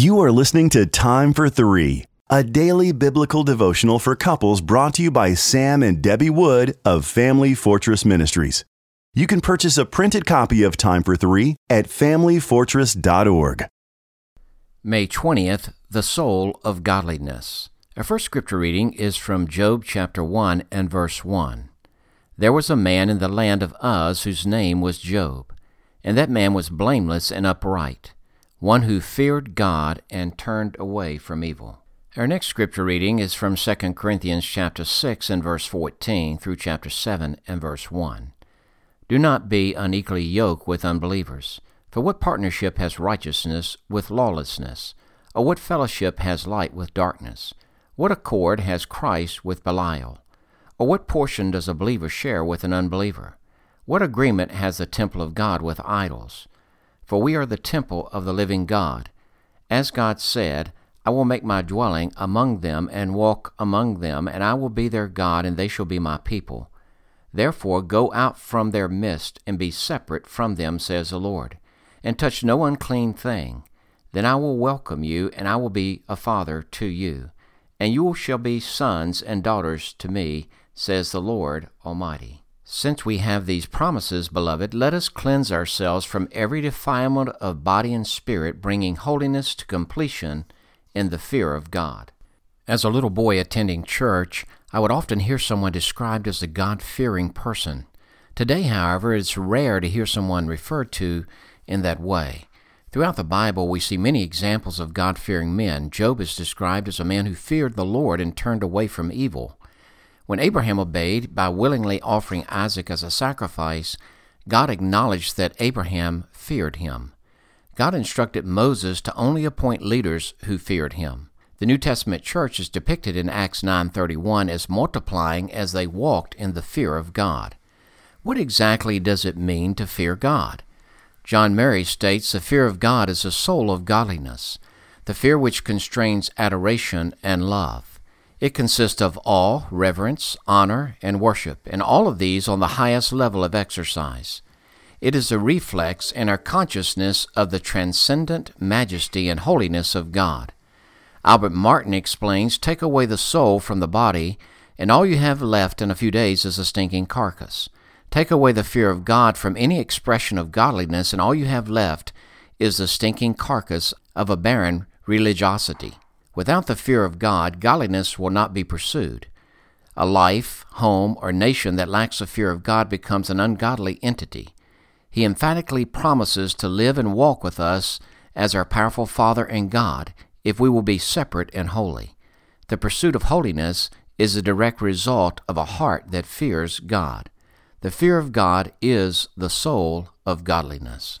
You are listening to Time for Three, a daily biblical devotional for couples brought to you by Sam and Debbie Wood of Family Fortress Ministries. You can purchase a printed copy of Time for Three at familyfortress.org. May 20th, the soul of godliness. Our first scripture reading is from Job chapter 1 and verse 1. There was a man in the land of Uz whose name was Job, and that man was blameless and upright one who feared God and turned away from evil. Our next scripture reading is from 2 Corinthians chapter 6 and verse 14 through chapter 7 and verse 1. Do not be unequally yoked with unbelievers. For what partnership has righteousness with lawlessness? Or what fellowship has light with darkness? What accord has Christ with Belial? Or what portion does a believer share with an unbeliever? What agreement has the temple of God with idols? For we are the temple of the living God. As God said, I will make my dwelling among them and walk among them, and I will be their God, and they shall be my people. Therefore go out from their midst, and be separate from them, says the Lord, and touch no unclean thing. Then I will welcome you, and I will be a father to you, and you shall be sons and daughters to me, says the Lord Almighty. Since we have these promises, beloved, let us cleanse ourselves from every defilement of body and spirit, bringing holiness to completion in the fear of God. As a little boy attending church, I would often hear someone described as a God fearing person. Today, however, it's rare to hear someone referred to in that way. Throughout the Bible, we see many examples of God fearing men. Job is described as a man who feared the Lord and turned away from evil. When Abraham obeyed by willingly offering Isaac as a sacrifice, God acknowledged that Abraham feared him. God instructed Moses to only appoint leaders who feared him. The New Testament church is depicted in Acts 9:31 as multiplying as they walked in the fear of God. What exactly does it mean to fear God? John Murray states the fear of God is the soul of godliness, the fear which constrains adoration and love. It consists of awe, reverence, honor, and worship, and all of these on the highest level of exercise. It is a reflex in our consciousness of the transcendent majesty and holiness of God. Albert Martin explains Take away the soul from the body, and all you have left in a few days is a stinking carcass. Take away the fear of God from any expression of godliness, and all you have left is the stinking carcass of a barren religiosity. Without the fear of God, godliness will not be pursued. A life, home, or nation that lacks the fear of God becomes an ungodly entity. He emphatically promises to live and walk with us as our powerful Father and God if we will be separate and holy. The pursuit of holiness is a direct result of a heart that fears God. The fear of God is the soul of godliness.